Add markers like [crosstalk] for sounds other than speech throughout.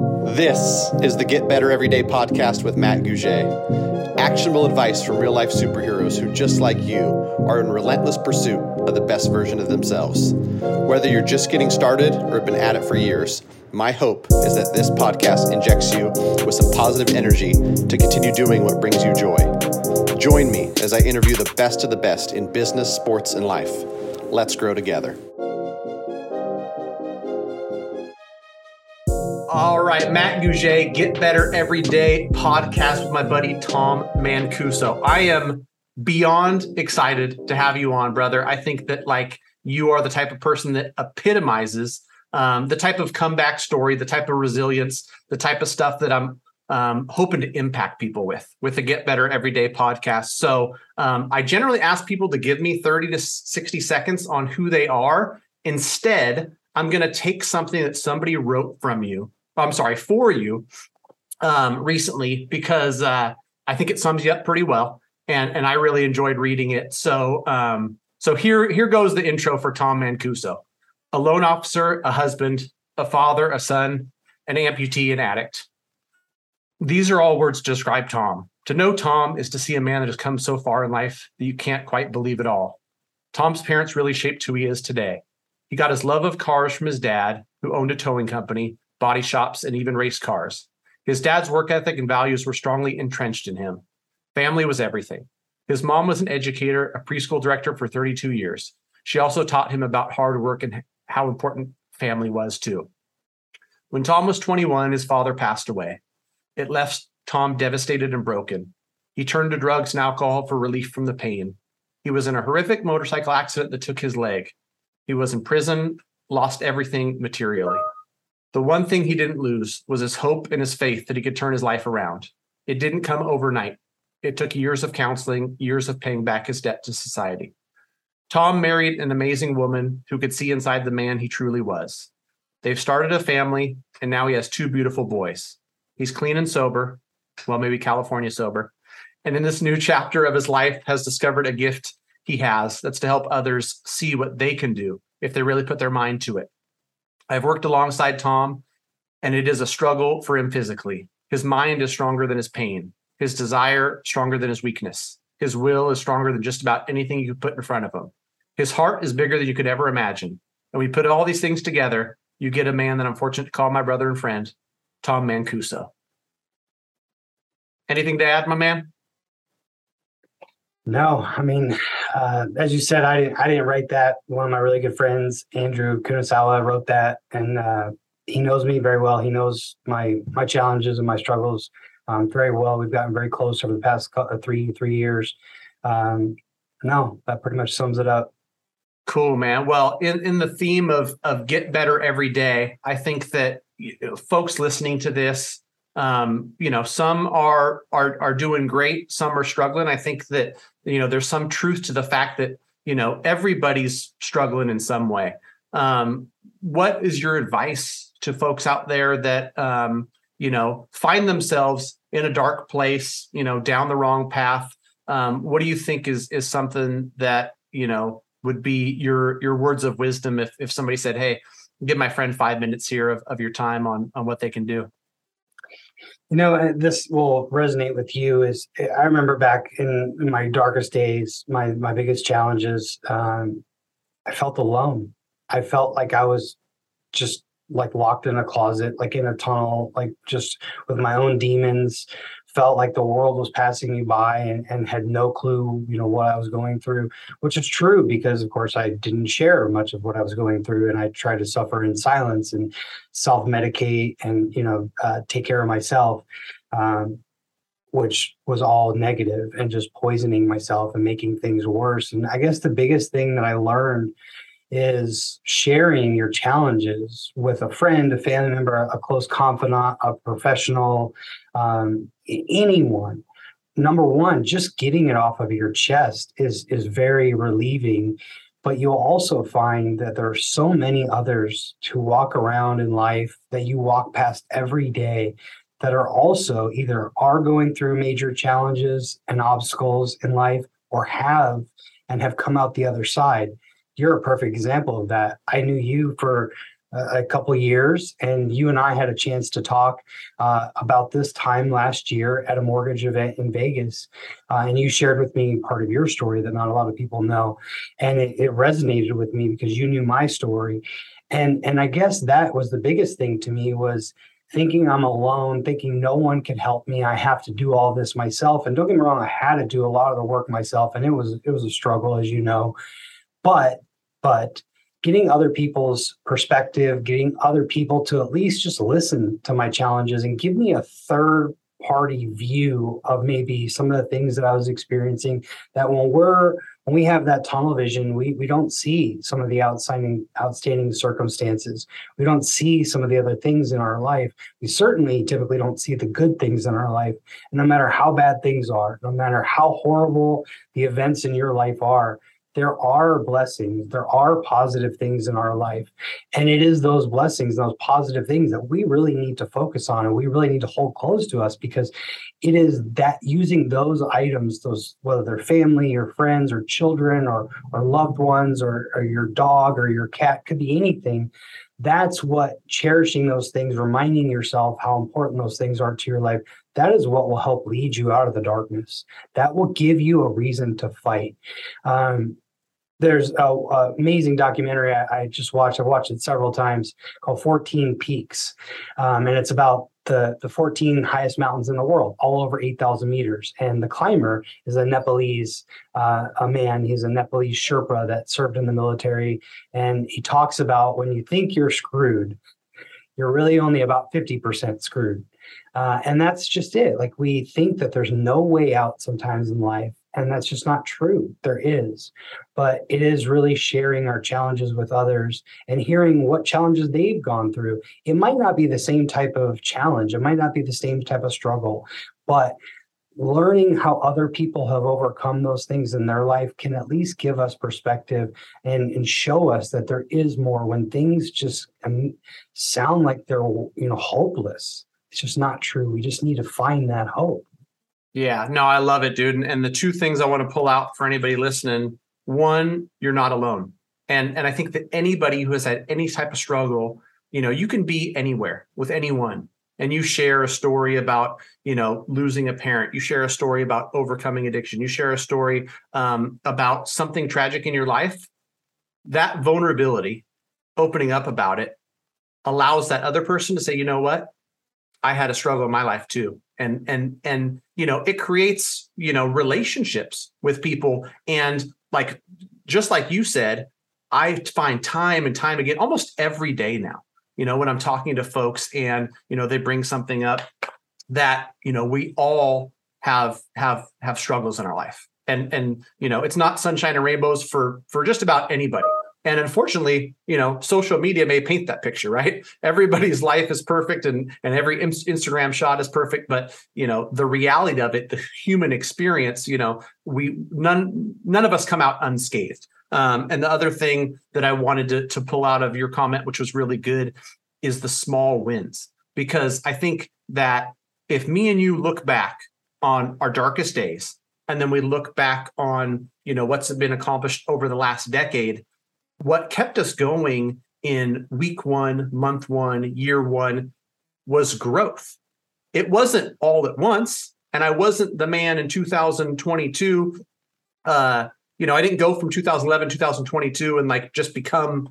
This is the Get Better Everyday podcast with Matt Gouge. Actionable advice from real life superheroes who, just like you, are in relentless pursuit of the best version of themselves. Whether you're just getting started or have been at it for years, my hope is that this podcast injects you with some positive energy to continue doing what brings you joy. Join me as I interview the best of the best in business, sports, and life. Let's grow together. All right, Matt Gouge, Get Better Every Day podcast with my buddy Tom Mancuso. I am beyond excited to have you on, brother. I think that like you are the type of person that epitomizes um, the type of comeback story, the type of resilience, the type of stuff that I'm um, hoping to impact people with with the Get Better Everyday podcast. So um, I generally ask people to give me 30 to 60 seconds on who they are. Instead, I'm going to take something that somebody wrote from you I'm sorry, for you um, recently because uh, I think it sums you up pretty well, and and I really enjoyed reading it. So um, so here here goes the intro for Tom Mancuso: a loan officer, a husband, a father, a son, an amputee, an addict. These are all words to describe Tom. To know Tom is to see a man that has come so far in life that you can't quite believe it all. Tom's parents really shaped who he is today. He got his love of cars from his dad, who owned a towing company, body shops, and even race cars. His dad's work ethic and values were strongly entrenched in him. Family was everything. His mom was an educator, a preschool director for 32 years. She also taught him about hard work and how important family was, too. When Tom was 21, his father passed away. It left Tom devastated and broken. He turned to drugs and alcohol for relief from the pain. He was in a horrific motorcycle accident that took his leg. He was in prison, lost everything materially. The one thing he didn't lose was his hope and his faith that he could turn his life around. It didn't come overnight. It took years of counseling, years of paying back his debt to society. Tom married an amazing woman who could see inside the man he truly was. They've started a family, and now he has two beautiful boys. He's clean and sober, well, maybe California sober. And in this new chapter of his life, has discovered a gift he has that's to help others see what they can do if they really put their mind to it. I've worked alongside Tom, and it is a struggle for him physically. His mind is stronger than his pain, his desire stronger than his weakness. His will is stronger than just about anything you could put in front of him. His heart is bigger than you could ever imagine. And we put all these things together, you get a man that I'm fortunate to call my brother and friend, Tom Mancuso. Anything to add, my man? No, I mean, uh, as you said, I didn't. I didn't write that. One of my really good friends, Andrew Kunasawa, wrote that, and uh, he knows me very well. He knows my my challenges and my struggles um, very well. We've gotten very close over the past uh, three three years. Um, no, that pretty much sums it up. Cool, man. Well, in in the theme of of get better every day, I think that you know, folks listening to this um, you know some are are are doing great some are struggling. I think that you know there's some truth to the fact that you know everybody's struggling in some way. Um, what is your advice to folks out there that um, you know find themselves in a dark place you know down the wrong path? Um, what do you think is is something that you know would be your your words of wisdom if if somebody said hey give my friend five minutes here of, of your time on on what they can do you know, this will resonate with you. Is I remember back in, in my darkest days, my my biggest challenges. Um, I felt alone. I felt like I was just like locked in a closet, like in a tunnel, like just with my own demons, felt like the world was passing me by and, and had no clue, you know, what I was going through, which is true because of course I didn't share much of what I was going through and I tried to suffer in silence and self-medicate and, you know, uh, take care of myself. Um, which was all negative and just poisoning myself and making things worse. And I guess the biggest thing that I learned is sharing your challenges with a friend, a family member, a close confidant, a professional, um, anyone. Number one, just getting it off of your chest is is very relieving. But you'll also find that there are so many others to walk around in life that you walk past every day that are also either are going through major challenges and obstacles in life or have and have come out the other side you're a perfect example of that. I knew you for a couple years, and you and I had a chance to talk uh, about this time last year at a mortgage event in Vegas. Uh, and you shared with me part of your story that not a lot of people know, and it, it resonated with me because you knew my story, and and I guess that was the biggest thing to me was thinking I'm alone, thinking no one can help me. I have to do all this myself. And don't get me wrong, I had to do a lot of the work myself, and it was it was a struggle, as you know. But but getting other people's perspective, getting other people to at least just listen to my challenges and give me a third party view of maybe some of the things that I was experiencing that when we're when we have that tunnel vision, we we don't see some of the outstanding outstanding circumstances. We don't see some of the other things in our life. We certainly typically don't see the good things in our life. And no matter how bad things are, no matter how horrible the events in your life are, there are blessings, there are positive things in our life. And it is those blessings, those positive things that we really need to focus on and we really need to hold close to us because it is that using those items, those whether they're family or friends or children or or loved ones or, or your dog or your cat, could be anything. That's what cherishing those things, reminding yourself how important those things are to your life, that is what will help lead you out of the darkness. That will give you a reason to fight. Um, there's a, amazing documentary I, I, just watched. I've watched it several times called 14 Peaks, um, and it's about the the 14 highest mountains in the world, all over 8,000 meters. And the climber is a Nepalese uh, a man. He's a Nepalese Sherpa that served in the military, and he talks about when you think you're screwed, you're really only about 50% screwed. Uh, and that's just it. Like we think that there's no way out sometimes in life and that's just not true. There is but it is really sharing our challenges with others and hearing what challenges they've gone through. It might not be the same type of challenge. It might not be the same type of struggle but learning how other people have overcome those things in their life can at least give us perspective and, and show us that there is more when things just um, sound like they're you know hopeless. It's just not true. We just need to find that hope yeah, no, I love it, dude. And, and the two things I want to pull out for anybody listening one, you're not alone. And, and I think that anybody who has had any type of struggle, you know, you can be anywhere with anyone. And you share a story about you know losing a parent. You share a story about overcoming addiction. You share a story um, about something tragic in your life. That vulnerability opening up about it allows that other person to say you know what i had a struggle in my life too. And and and you know it creates you know relationships with people. And like just like you said i find time and time again almost every day now you know when i'm talking to folks and you know they bring something up that you know we all have have have struggles in our life. And and you know it's not sunshine and rainbows for for just about anybody and unfortunately, you know, social media may paint that picture, right? [laughs] Everybody's life is perfect and and every Instagram shot is perfect, but you know, the reality of it, the human experience, you know, we none none of us come out unscathed. Um, and the other thing that I wanted to to pull out of your comment, which was really good, is the small wins. Because I think that if me and you look back on our darkest days, and then we look back on, you know, what's been accomplished over the last decade, what kept us going in week one, month one, year one was growth. It wasn't all at once. And I wasn't the man in 2022. Uh, you know, I didn't go from 2011, 2022 and like just become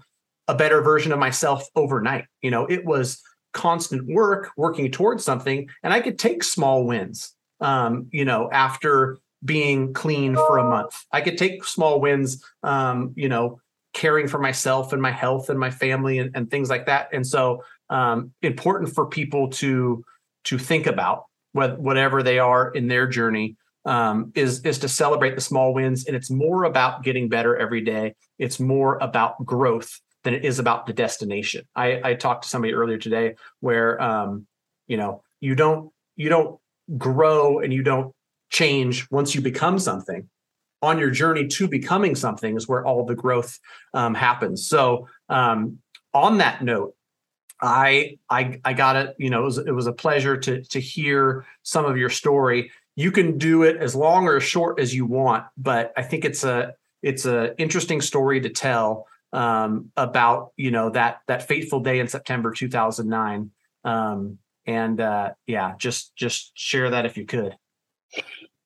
a better version of myself overnight. You know, it was constant work, working towards something. And I could take small wins, um, you know, after being clean for a month. I could take small wins, um, you know, caring for myself and my health and my family and, and things like that. And so um, important for people to to think about whatever they are in their journey um, is is to celebrate the small wins. And it's more about getting better every day. It's more about growth than it is about the destination. I, I talked to somebody earlier today where um, you know you don't you don't grow and you don't change once you become something on your journey to becoming something is where all the growth um, happens. So um, on that note, I I I got it. You know, it was it was a pleasure to to hear some of your story. You can do it as long or as short as you want, but I think it's a it's a interesting story to tell um, about you know that that fateful day in September 2009. Um, and uh, yeah, just just share that if you could.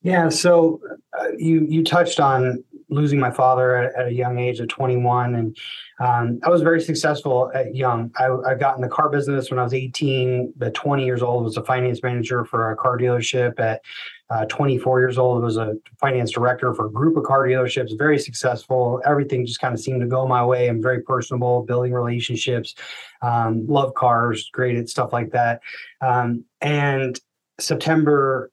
Yeah, so uh, you you touched on losing my father at, at, a young age of 21, and um, I was very successful at young. I, I, got in the car business when I was 18. At 20 years old, was a finance manager for a car dealership. At uh, 24 years old, was a finance director for a group of car dealerships. Very successful. Everything just kind of seemed to go my way. I'm very personable, building relationships, um, love cars, great at stuff like that. Um, and September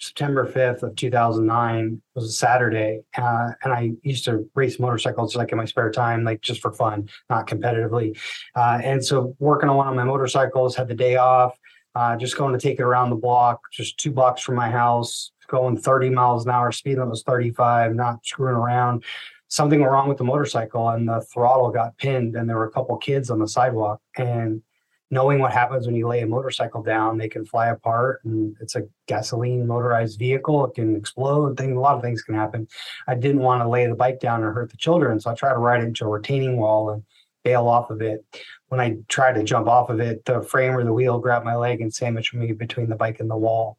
September 5th of 2009 was a Saturday. Uh, and I used to race motorcycles like in my spare time, like just for fun, not competitively. Uh, and so working on one of my motorcycles, had the day off, uh, just going to take it around the block, just two blocks from my house, going 30 miles an hour, speed limit was 35, not screwing around. Something went wrong with the motorcycle and the throttle got pinned and there were a couple kids on the sidewalk and knowing what happens when you lay a motorcycle down, they can fly apart and it's a gasoline motorized vehicle. It can explode. Things, a lot of things can happen. I didn't want to lay the bike down or hurt the children. So I tried to ride it into a retaining wall and bail off of it. When I tried to jump off of it, the frame or the wheel grabbed my leg and sandwiched me between the bike and the wall.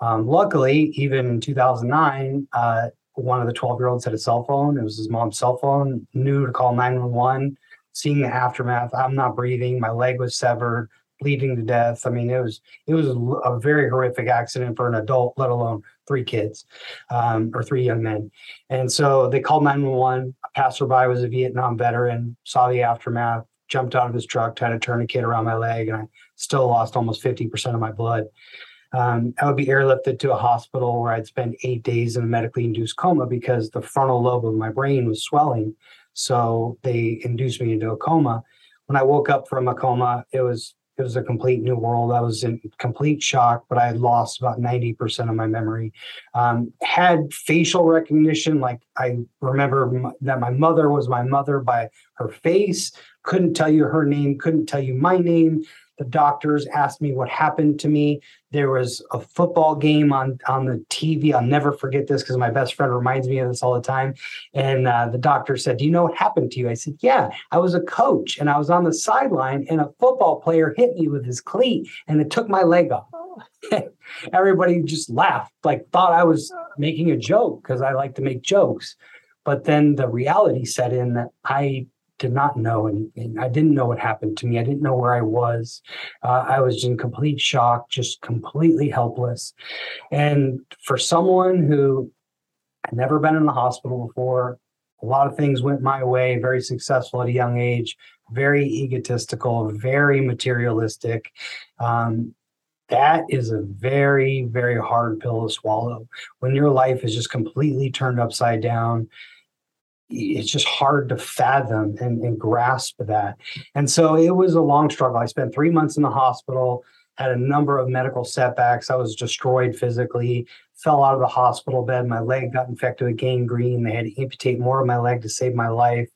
Um, luckily, even in 2009, uh, one of the 12 year olds had a cell phone. It was his mom's cell phone, knew to call 911 seeing the aftermath. I'm not breathing. My leg was severed, bleeding to death. I mean, it was it was a very horrific accident for an adult, let alone three kids um, or three young men. And so they called 911. A passerby was a Vietnam veteran, saw the aftermath, jumped out of his truck, tourniquet around my leg, and I still lost almost 50% of my blood. Um, I would be airlifted to a hospital where I'd spend eight days in a medically induced coma because the frontal lobe of my brain was swelling so they induced me into a coma. When I woke up from a coma, it was it was a complete new world. I was in complete shock, but I had lost about 90% of my memory. Um, had facial recognition, like I remember m- that my mother was my mother by her face, couldn't tell you her name, couldn't tell you my name. The doctors asked me what happened to me. There was a football game on on the TV. I'll never forget this because my best friend reminds me of this all the time. And uh, the doctor said, "Do you know what happened to you?" I said, "Yeah, I was a coach and I was on the sideline, and a football player hit me with his cleat, and it took my leg off." [laughs] Everybody just laughed, like thought I was making a joke because I like to make jokes. But then the reality set in that I did not know anything. I didn't know what happened to me. I didn't know where I was. Uh, I was in complete shock, just completely helpless. And for someone who had never been in the hospital before, a lot of things went my way, very successful at a young age, very egotistical, very materialistic. Um, that is a very, very hard pill to swallow. When your life is just completely turned upside down, it's just hard to fathom and, and, grasp that. And so it was a long struggle. I spent three months in the hospital, had a number of medical setbacks. I was destroyed physically, fell out of the hospital bed. My leg got infected with gangrene. They had to amputate more of my leg to save my life.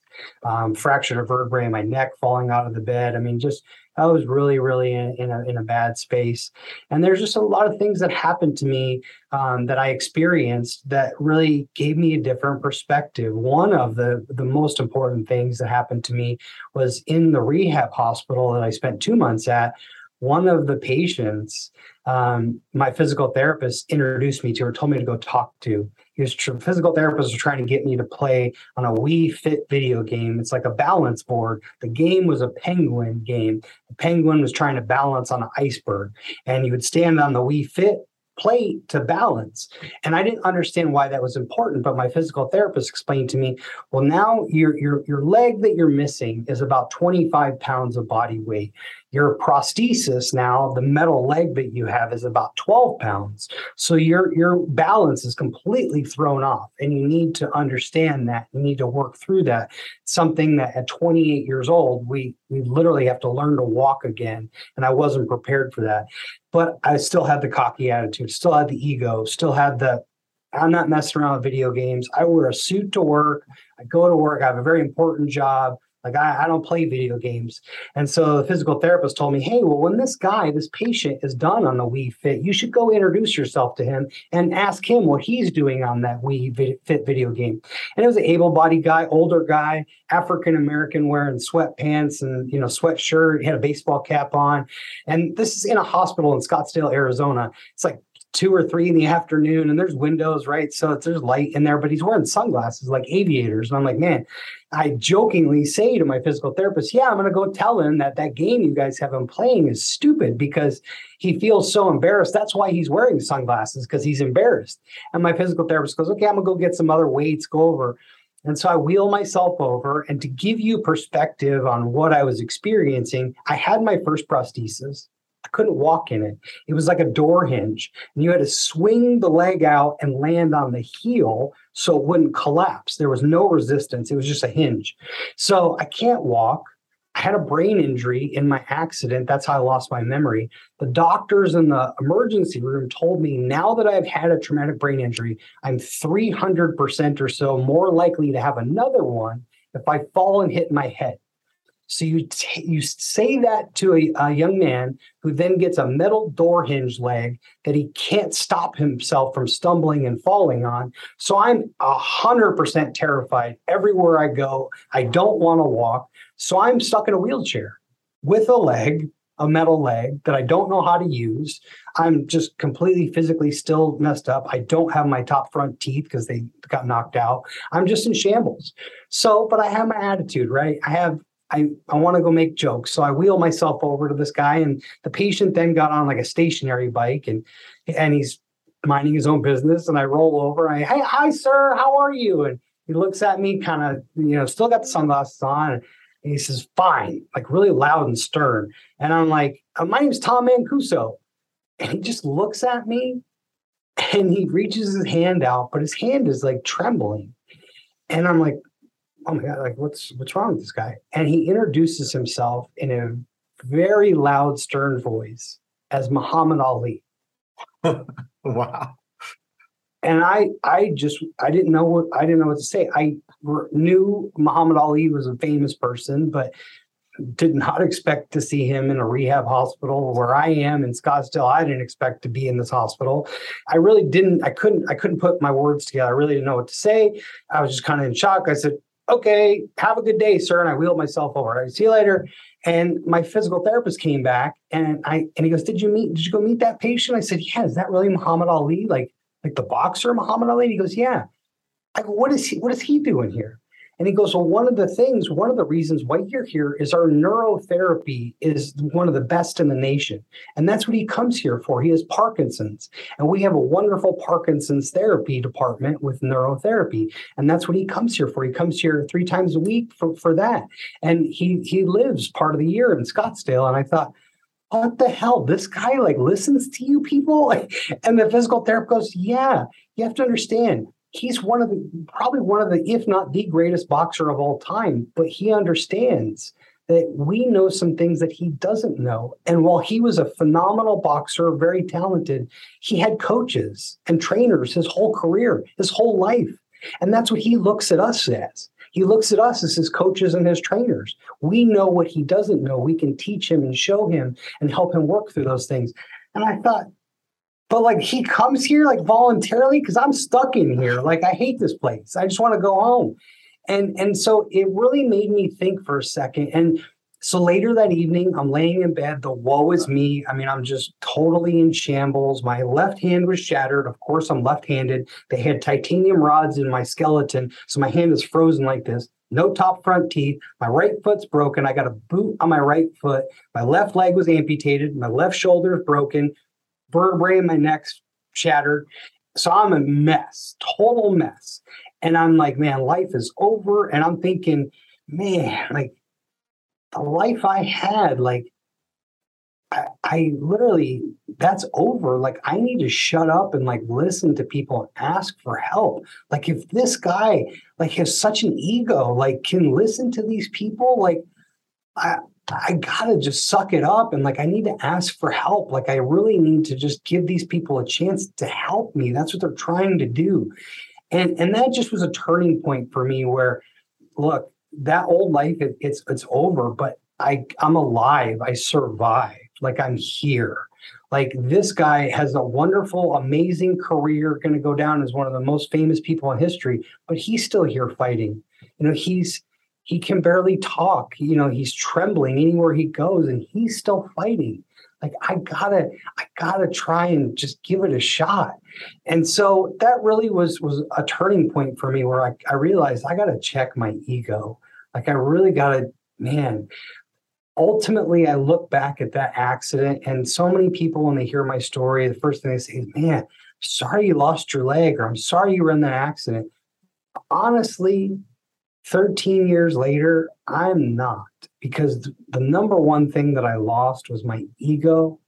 Um, fractured a vertebrae in my neck falling out of the bed. I mean, just I was really, really in, in, a, in a bad space. And there's just a lot of things that happened to me um, that I experienced that really gave me a different perspective. One of the, the most important things that happened to me was in the rehab hospital that I spent two months at. One of the patients, um, my physical therapist introduced me to or told me to go talk to his physical therapist was trying to get me to play on a Wii Fit video game. It's like a balance board. The game was a penguin game. The penguin was trying to balance on an iceberg, and you would stand on the Wii Fit plate to balance. And I didn't understand why that was important, but my physical therapist explained to me, well, now your your your leg that you're missing is about 25 pounds of body weight. Your prosthesis now, the metal leg that you have is about 12 pounds. So your your balance is completely thrown off. And you need to understand that. You need to work through that. Something that at 28 years old, we we literally have to learn to walk again. And I wasn't prepared for that but I still had the cocky attitude, still had the ego, still had the I'm not messing around with video games. I wear a suit to work. I go to work. I have a very important job. Like I, I, don't play video games. And so the physical therapist told me, hey, well, when this guy, this patient is done on the Wii Fit, you should go introduce yourself to him and ask him what he's doing on that Wii Fit video game. And it was an able-bodied guy, older guy, African American, wearing sweatpants and you know sweatshirt. He had a baseball cap on, and this is in a hospital in Scottsdale, Arizona. It's like two or three in the afternoon and there's windows, right? So there's light in there, but he's wearing sunglasses like aviators. And I'm like, man, I jokingly say to my physical therapist, yeah, I'm going to go tell him that that game you guys have him playing is stupid because he feels so embarrassed. That's why he's wearing sunglasses because he's embarrassed. And my physical therapist goes, okay, I'm going to go get some other weights, go over. And so I wheel myself over. And to give you perspective on what I was experiencing, I had my first prosthesis. I couldn't walk in it. It was like a door hinge, and you had to swing the leg out and land on the heel so it wouldn't collapse. There was no resistance, it was just a hinge. So I can't walk. I had a brain injury in my accident. That's how I lost my memory. The doctors in the emergency room told me now that I've had a traumatic brain injury, I'm 300% or so more likely to have another one if I fall and hit my head. So you t- you say that to a, a, young man who then gets a metal door hinge leg that he can't stop himself from stumbling and falling on. So I'm a hundred percent terrified everywhere I go. I don't want to walk. So I'm stuck in a wheelchair with a leg, a metal leg that I don't know how to use. I'm just completely physically still messed up. I don't have my top front teeth because they got knocked out. I'm just in shambles. So, but I have my attitude, right? I have I, I want to go make jokes. So I wheel myself over to this guy, and the patient then got on like a stationary bike and and he's minding his own business. And I roll over. And I hey, hi, sir, how are you? And he looks at me, kind of, you know, still got the sunglasses on. And he says, fine, like really loud and stern. And I'm like, uh, my name's Tom Mancuso. And he just looks at me and he reaches his hand out, but his hand is like trembling. And I'm like, oh my god, like what's what's wrong with this guy? And he introduces himself in a very loud, stern voice as Muhammad Ali. [laughs] wow. And I, I just, I didn't know what, I didn't know what to say. I knew Muhammad Ali was a famous person, but did not [laughs] expect to see him in a rehab hospital where I am in Scottsdale. I didn't expect to be in this hospital. I really didn't, I couldn't, I couldn't put my words together. I really didn't know what to say. I was just kind of in shock. I said, okay, have a good day, sir. And I wheeled myself over. I see you later. And my physical therapist came back and I and he goes, Did you meet, did you go meet that patient? I said, Yeah, is that really Muhammad Ali? Like, like the boxer Muhammad Ali? And he goes, Yeah. I go, what is he what is he doing here? And he goes, Well, one of the things, one of the reasons why you're here is our neurotherapy is one of the best in the nation. And that's what he comes here for. He has Parkinson's. And we have a wonderful Parkinson's therapy department with neurotherapy. And that's what he comes here for. He comes here three times a week for, for that. And he he lives part of the year in Scottsdale. And I thought, what the hell? This guy like listens to you people? [laughs] And the physical therapist goes, Yeah, you have to understand he's one of the probably one of the if not the greatest boxer of all time but he understands that we know some things that he doesn't know. And while he was a phenomenal boxer very talented he had coaches and trainers his whole career his whole life. And that's what he looks at us as. He looks at us as his coaches and his trainers. We know what he doesn't know. We can teach him and show him and help him work through those things. And i thought but like he comes here like voluntarily because I'm stuck in here. Like I hate this place. I just want to go home. And and so it really made me think for a second. And so later that evening, I'm laying in bed. The woe is me. I mean, I'm just totally in shambles. My left hand was shattered. Of course, I'm left handed. They had titanium rods in my skeleton. So my hand is frozen like this. No top front teeth. My right foot's broken. I got a boot on my right foot. My left leg was amputated. My left shoulder is broken vertebrae in my neck's shattered. So I'm a mess, total mess. And I'm like, man, life is over. And I'm thinking, man, like the life I had, like I, I literally that's over. Like I need to shut up and like listen to people and ask for help. Like if this guy like has such an ego, like can listen to these people, like I I gotta just suck it up and like I need to ask for help. Like I really need to just give these people a chance to help me. That's what they're trying to do. And and that just was a turning point for me where look, that old life, it, it's it's over, but I I'm alive. I survived. Like I'm here. Like this guy has a wonderful, amazing career, going to go down as one of the most famous people in history, but he's still here fighting. You know, he's he can barely talk. You know, he's trembling anywhere he goes, and he's still fighting. Like I gotta, I gotta try and just give it a shot. And so that really was was a turning point for me where I, I realized I gotta check my ego. Like I really gotta, man. Ultimately, I look back at that accident, and so many people, when they hear my story, the first thing they say is, "Man, sorry you lost your leg," or "I'm sorry you were in that accident." Honestly, 13 years later, I'm not because the number one thing that I lost was my ego.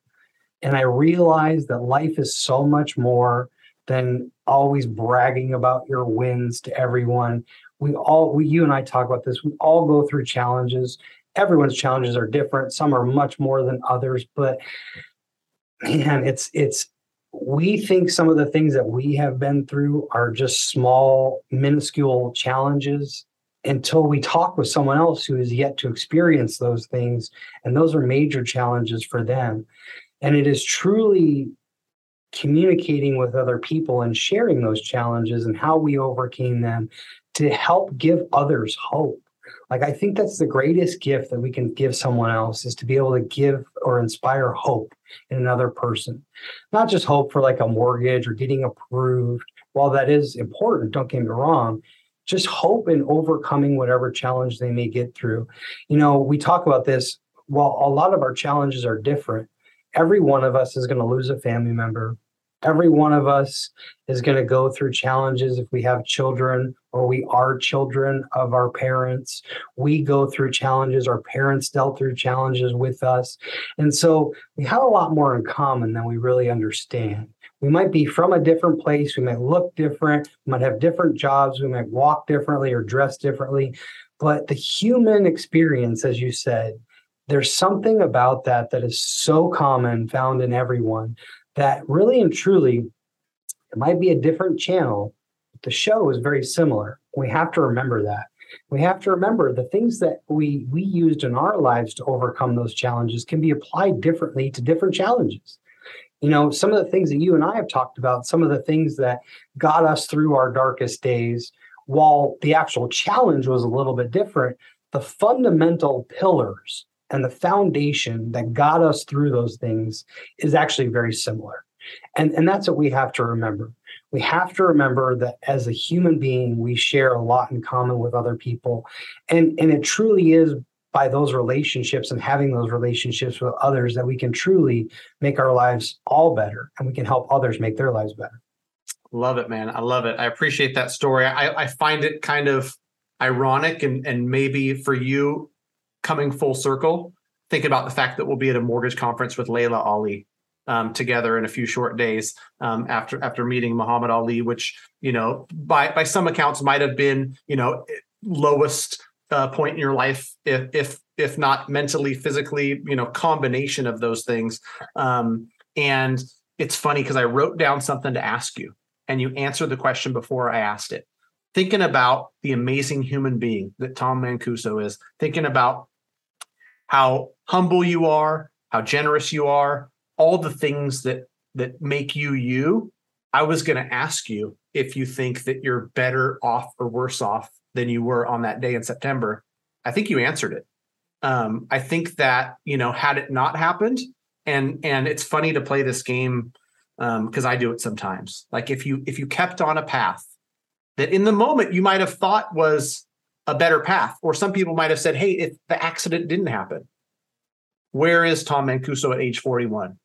And I realized that life is so much more than always bragging about your wins to everyone. We all, we, you and I talk about this, we all go through challenges. Everyone's challenges are different. Some are much more than others, but man, it's, it's, we think some of the things that we have been through are just small, minuscule challenges until we talk with someone else who is yet to experience those things. And those are major challenges for them. And it is truly communicating with other people and sharing those challenges and how we overcame them to help give others hope. Like, I think that's the greatest gift that we can give someone else is to be able to give or inspire hope in another person. Not just hope for like a mortgage or getting approved. While that is important, don't get me wrong, just hope in overcoming whatever challenge they may get through. You know, we talk about this, while a lot of our challenges are different, every one of us is going to lose a family member. Every one of us is going to go through challenges if we have children or we are children of our parents. We go through challenges. Our parents dealt through challenges with us. And so we have a lot more in common than we really understand. We might be from a different place. We might look different. We might have different jobs. We might walk differently or dress differently. But the human experience, as you said, there's something about that that is so common, found in everyone, that really and truly, it might be a different channel. But the show is very similar. We have to remember that. We have to remember the things that we we used in our lives to overcome those challenges can be applied differently to different challenges you know some of the things that you and i have talked about some of the things that got us through our darkest days while the actual challenge was a little bit different the fundamental pillars and the foundation that got us through those things is actually very similar. And and that's what we have to remember. We have to remember that as a human being we share a lot in common with other people. And and it truly is by those relationships and having those relationships with others that we can truly make our lives all better and we can help others make their lives better. Love it, man. I love it. I appreciate that story. I, I find it kind of ironic and, and maybe for you coming full circle, think about the fact that we'll be at a mortgage conference with Laila Ali um, together in a few short days um, after after meeting Muhammad Ali, which you know by by some accounts might have been you know lowest uh, point in your life, if if if not mentally, physically, you know, combination of those things. Um, and it's funny because I wrote down something to ask you, and you answered the question before I asked it. Thinking about the amazing human being that Tom Mancuso is, thinking about how humble you are, how generous you are, all the things that that make you you. I was going to ask you if you think that you're better off or worse off than you were on that day in September. I think you answered it. Um, I think that you know, had it not happened, and and it's funny to play this game because um, I do it sometimes. Like if you if you kept on a path that in the moment you might have thought was a better path, or some people might have said, "Hey, if the accident didn't happen, where is Tom Mancuso at age 41?"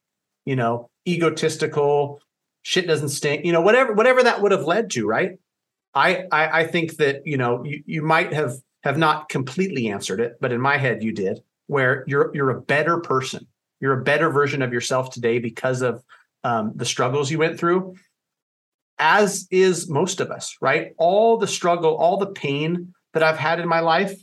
You know, egotistical, shit doesn't stink. You know, whatever whatever that would have led to, right? I, I, I think that you know you, you might have have not completely answered it, but in my head you did. Where you're you're a better person, you're a better version of yourself today because of um, the struggles you went through, as is most of us, right? All the struggle, all the pain that I've had in my life,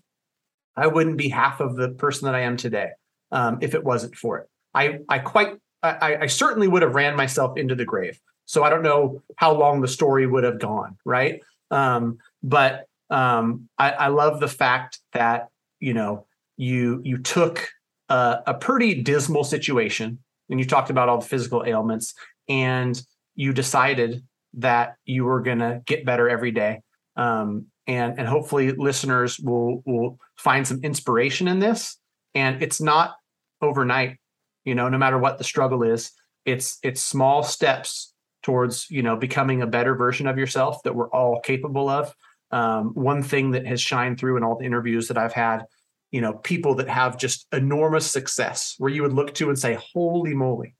I wouldn't be half of the person that I am today um, if it wasn't for it. I I quite I, I certainly would have ran myself into the grave. So I don't know how long the story would have gone, right? Um, but Um, I, I love the fact that you know you you took a, a pretty dismal situation, and you talked about all the physical ailments, and you decided that you were going to get better every day. Um, and and hopefully listeners will will find some inspiration in this. And it's not overnight, you know, no matter what the struggle is, it's it's small steps towards you know becoming a better version of yourself that we're all capable of. Um, one thing that has shined through in all the interviews that I've had, you know, people that have just enormous success, where you would look to and say, "Holy moly!"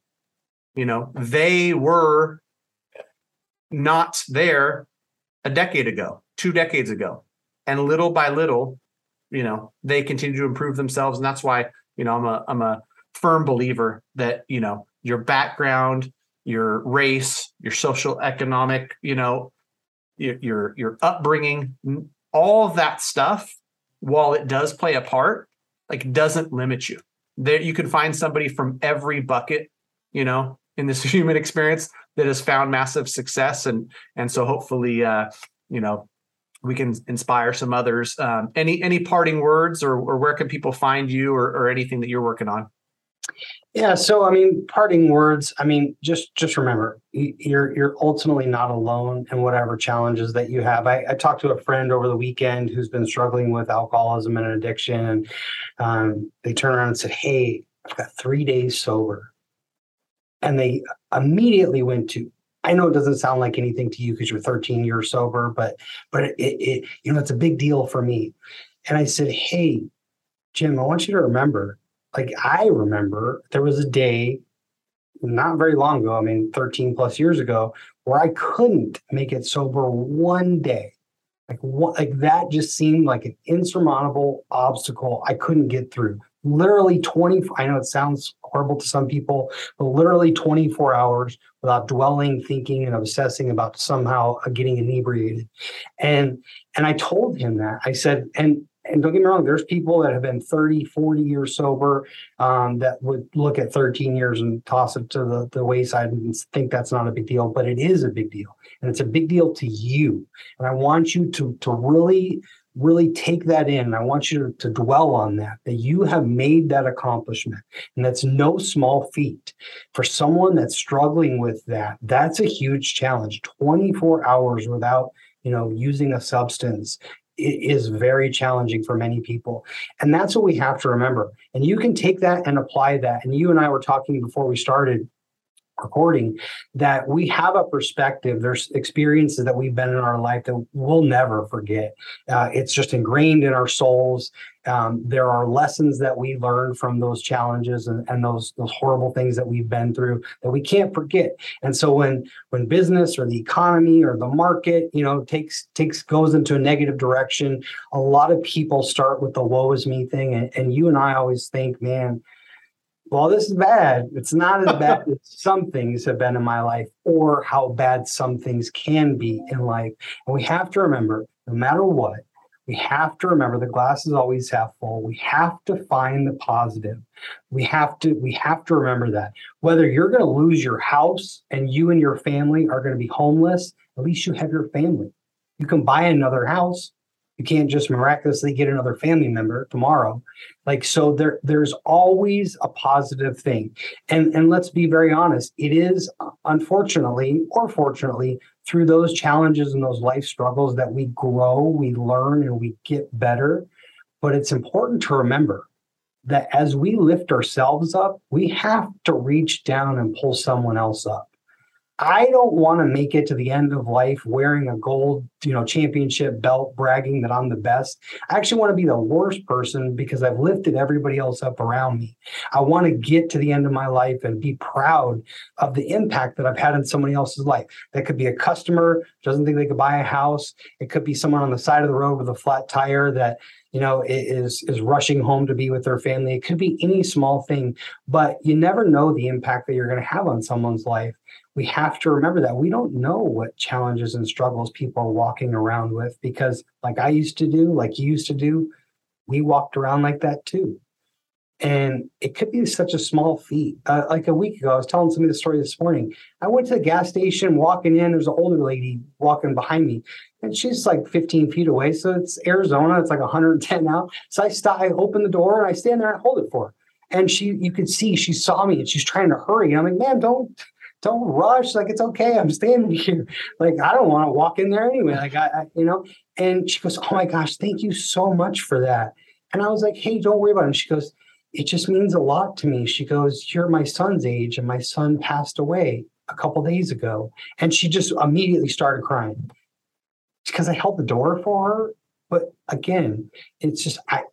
You know, they were not there a decade ago, two decades ago. And little by little, you know, they continue to improve themselves. And that's why, you know, I'm a I'm a firm believer that, you know, your background, your race, your social economic, you know, your your, your upbringing, all of that stuff, while it does play a part, like doesn't limit you. There you can find somebody from every bucket, you know, in this [laughs] human experience that has found massive success. And and so hopefully uh you know we can inspire some others. Um any any parting words or, or where can people find you or, or anything that you're working on yeah so i mean parting words i mean just just remember you're you're ultimately not alone in whatever challenges that you have i, I talked to a friend over the weekend who's been struggling with alcoholism and addiction and um, they turned around and said hey i've got three days sober and they immediately went to I know it doesn't sound like anything to you because you're 13 years sober, but but it, it you know it's a big deal for me. And I said, "Hey, Jim, I want you to remember. Like I remember, there was a day, not very long ago. I mean, 13 plus years ago, where I couldn't make it sober one day. Like what? Like that just seemed like an insurmountable obstacle I couldn't get through literally 20 i know it sounds horrible to some people but literally 24 hours without dwelling thinking and obsessing about somehow getting inebriated and and i told him that i said and and don't get me wrong there's people that have been 30 40 years sober um, that would look at 13 years and toss it to the, the wayside and think that's not a big deal but it is a big deal and it's a big deal to you and i want you to to really really take that in. I want you to, to, dwell on that, that you have made that accomplishment. And that's no small feat. For someone that's struggling with that, that's a huge challenge. 24 hours without, you know, using a substance is very challenging for many people. And that's what we have to remember. And you can take that and apply that. And you and I were talking before we started recording that we have a perspective there's experiences that we've been in our life that we'll never forget uh, it's just ingrained in our souls um, there are lessons that we learn from those challenges and, and those those horrible things that we've been through that we can't forget and so when when business or the economy or the market you know takes takes goes into a negative direction a lot of people start with the woe is me thing and, and you and i always think man well, this is bad. It's not as bad [laughs] as some things have been in my life, or how bad some things can be in life. And we have to remember, no matter what, we have to remember the glass is always half full. We have to find the positive. We have to we have to remember that whether you're going to lose your house and you and your family are going to be homeless, at least you have your family. You can buy another house, you can't just miraculously get another family member tomorrow. Like so there there's always a positive thing. And and let's be very honest, it is uh, unfortunately or fortunately through those challenges and those life struggles that we grow, we learn and we get better. But it's important to remember that as we lift ourselves up, we have to reach down and pull someone else up. I don't want to make it to the end of life wearing a gold, you know, championship belt, bragging that I'm the best. I actually want to be the worst person because I've lifted everybody else up around me. I want to get to the end of my life and be proud of the impact that I've had in somebody else's life. That could be a customer doesn't think they could buy a house. It could be someone on the side of the road with a flat tire that you know is is rushing home to be with their family. It could be any small thing, but you never know the impact that you're going to have on someone's life we have to remember that we don't know what challenges and struggles people are walking around with because like i used to do like you used to do we walked around like that too And it could be such a small feat. Uh, like a week ago, I was telling somebody the story this morning. I went to the gas station, walking in. There's an older lady walking behind me, and she's like 15 feet away. So it's Arizona. It's like 110 now. So I stop. I open the door and I stand there and I hold it for her. And she, you could see, she saw me and she's trying to hurry. And I'm like, man, don't don't rush. Like it's okay. I'm standing here. Like I don't want to walk in there anyway. Like I, I, you know. And she goes, "Oh my gosh, thank you so much for that." And I was like, "Hey, don't worry about it." And she goes, "It just means a lot to me." She goes, "You're my son's age, and my son passed away a couple days ago." And she just immediately started crying because I held the door for her. But again, it's just I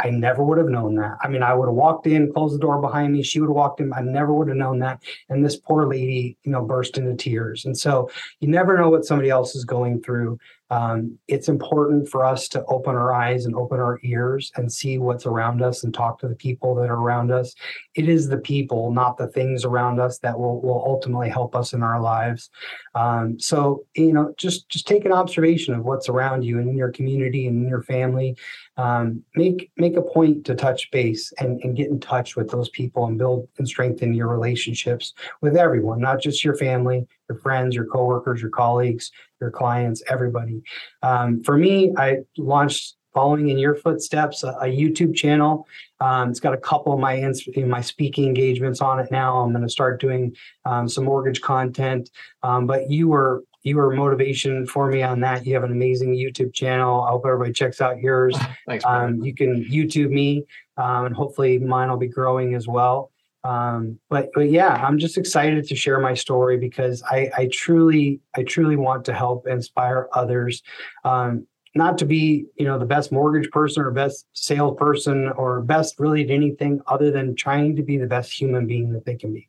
I never would have known that. I mean, I would have walked in, closed the door behind me. She would have walked in. I never would have known that. And this poor lady, you know, burst into tears. And so you never know what somebody else is going through um, it's important for us to open our eyes and open our ears and see what's around us and talk to the people that are around us. It is the people, not the things around us, that will, will ultimately help us in our lives. Um, so, you know, just just take an observation of what's around you and in your community and in your family. Um, make make a point to touch base and, and get in touch with those people and build and strengthen your relationships with everyone, not just your family, your friends, your coworkers, your colleagues, your clients, everybody. Um, for me, I launched following in your footsteps a, a YouTube channel. Um, it's got a couple of my my speaking engagements on it now. I'm going to start doing um, some mortgage content. Um, but you were you were motivation for me on that. You have an amazing YouTube channel. I hope everybody checks out yours. [laughs] Thanks. Um, you can YouTube me, um, and hopefully mine will be growing as well. Um, but but yeah, I'm just excited to share my story because I, I truly I truly want to help inspire others. Um, not to be you know the best mortgage person or best salesperson or best really at anything other than trying to be the best human being that they can be.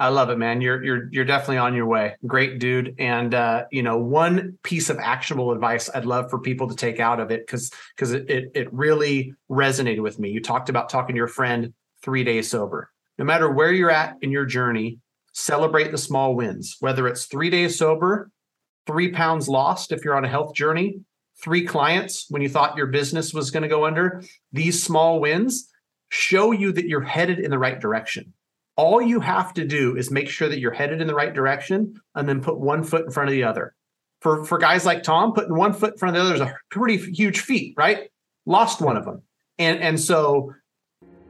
I love it, man. You're you're you're definitely on your way. Great dude. And uh, you know, one piece of actionable advice I'd love for people to take out of it because because it, it it really resonated with me. You talked about talking to your friend three days sober no matter where you're at in your journey, celebrate the small wins, whether it's three days sober, three pounds lost if you're on a health journey, three clients when you thought your business was going to go under. These small wins show you that you're headed in the right direction. All you have to do is make sure that you're headed in the right direction and then put one foot in front of the other. For, for guys like Tom, putting one foot in front of the other is a pretty huge feat, right? Lost one of them. And, and so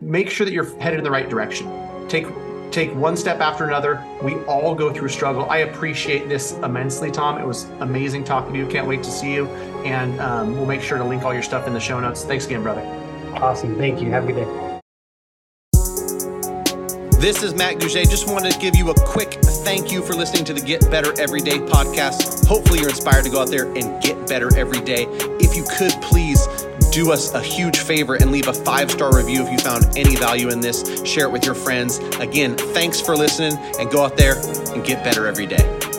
make sure that you're headed in the right direction. Take take one step after another. We all go through struggle. I appreciate this immensely, Tom. It was amazing talking to you. Can't wait to see you. And um, we'll make sure to link all your stuff in the show notes. Thanks again, brother. Awesome. Thank you. Have a good day. This is Matt Gouge. Just wanted to give you a quick thank you for listening to the Get Better Everyday podcast. Hopefully, you're inspired to go out there and get better every day. If you could please do us a huge favor and leave a five star review if you found any value in this. Share it with your friends. Again, thanks for listening and go out there and get better every day.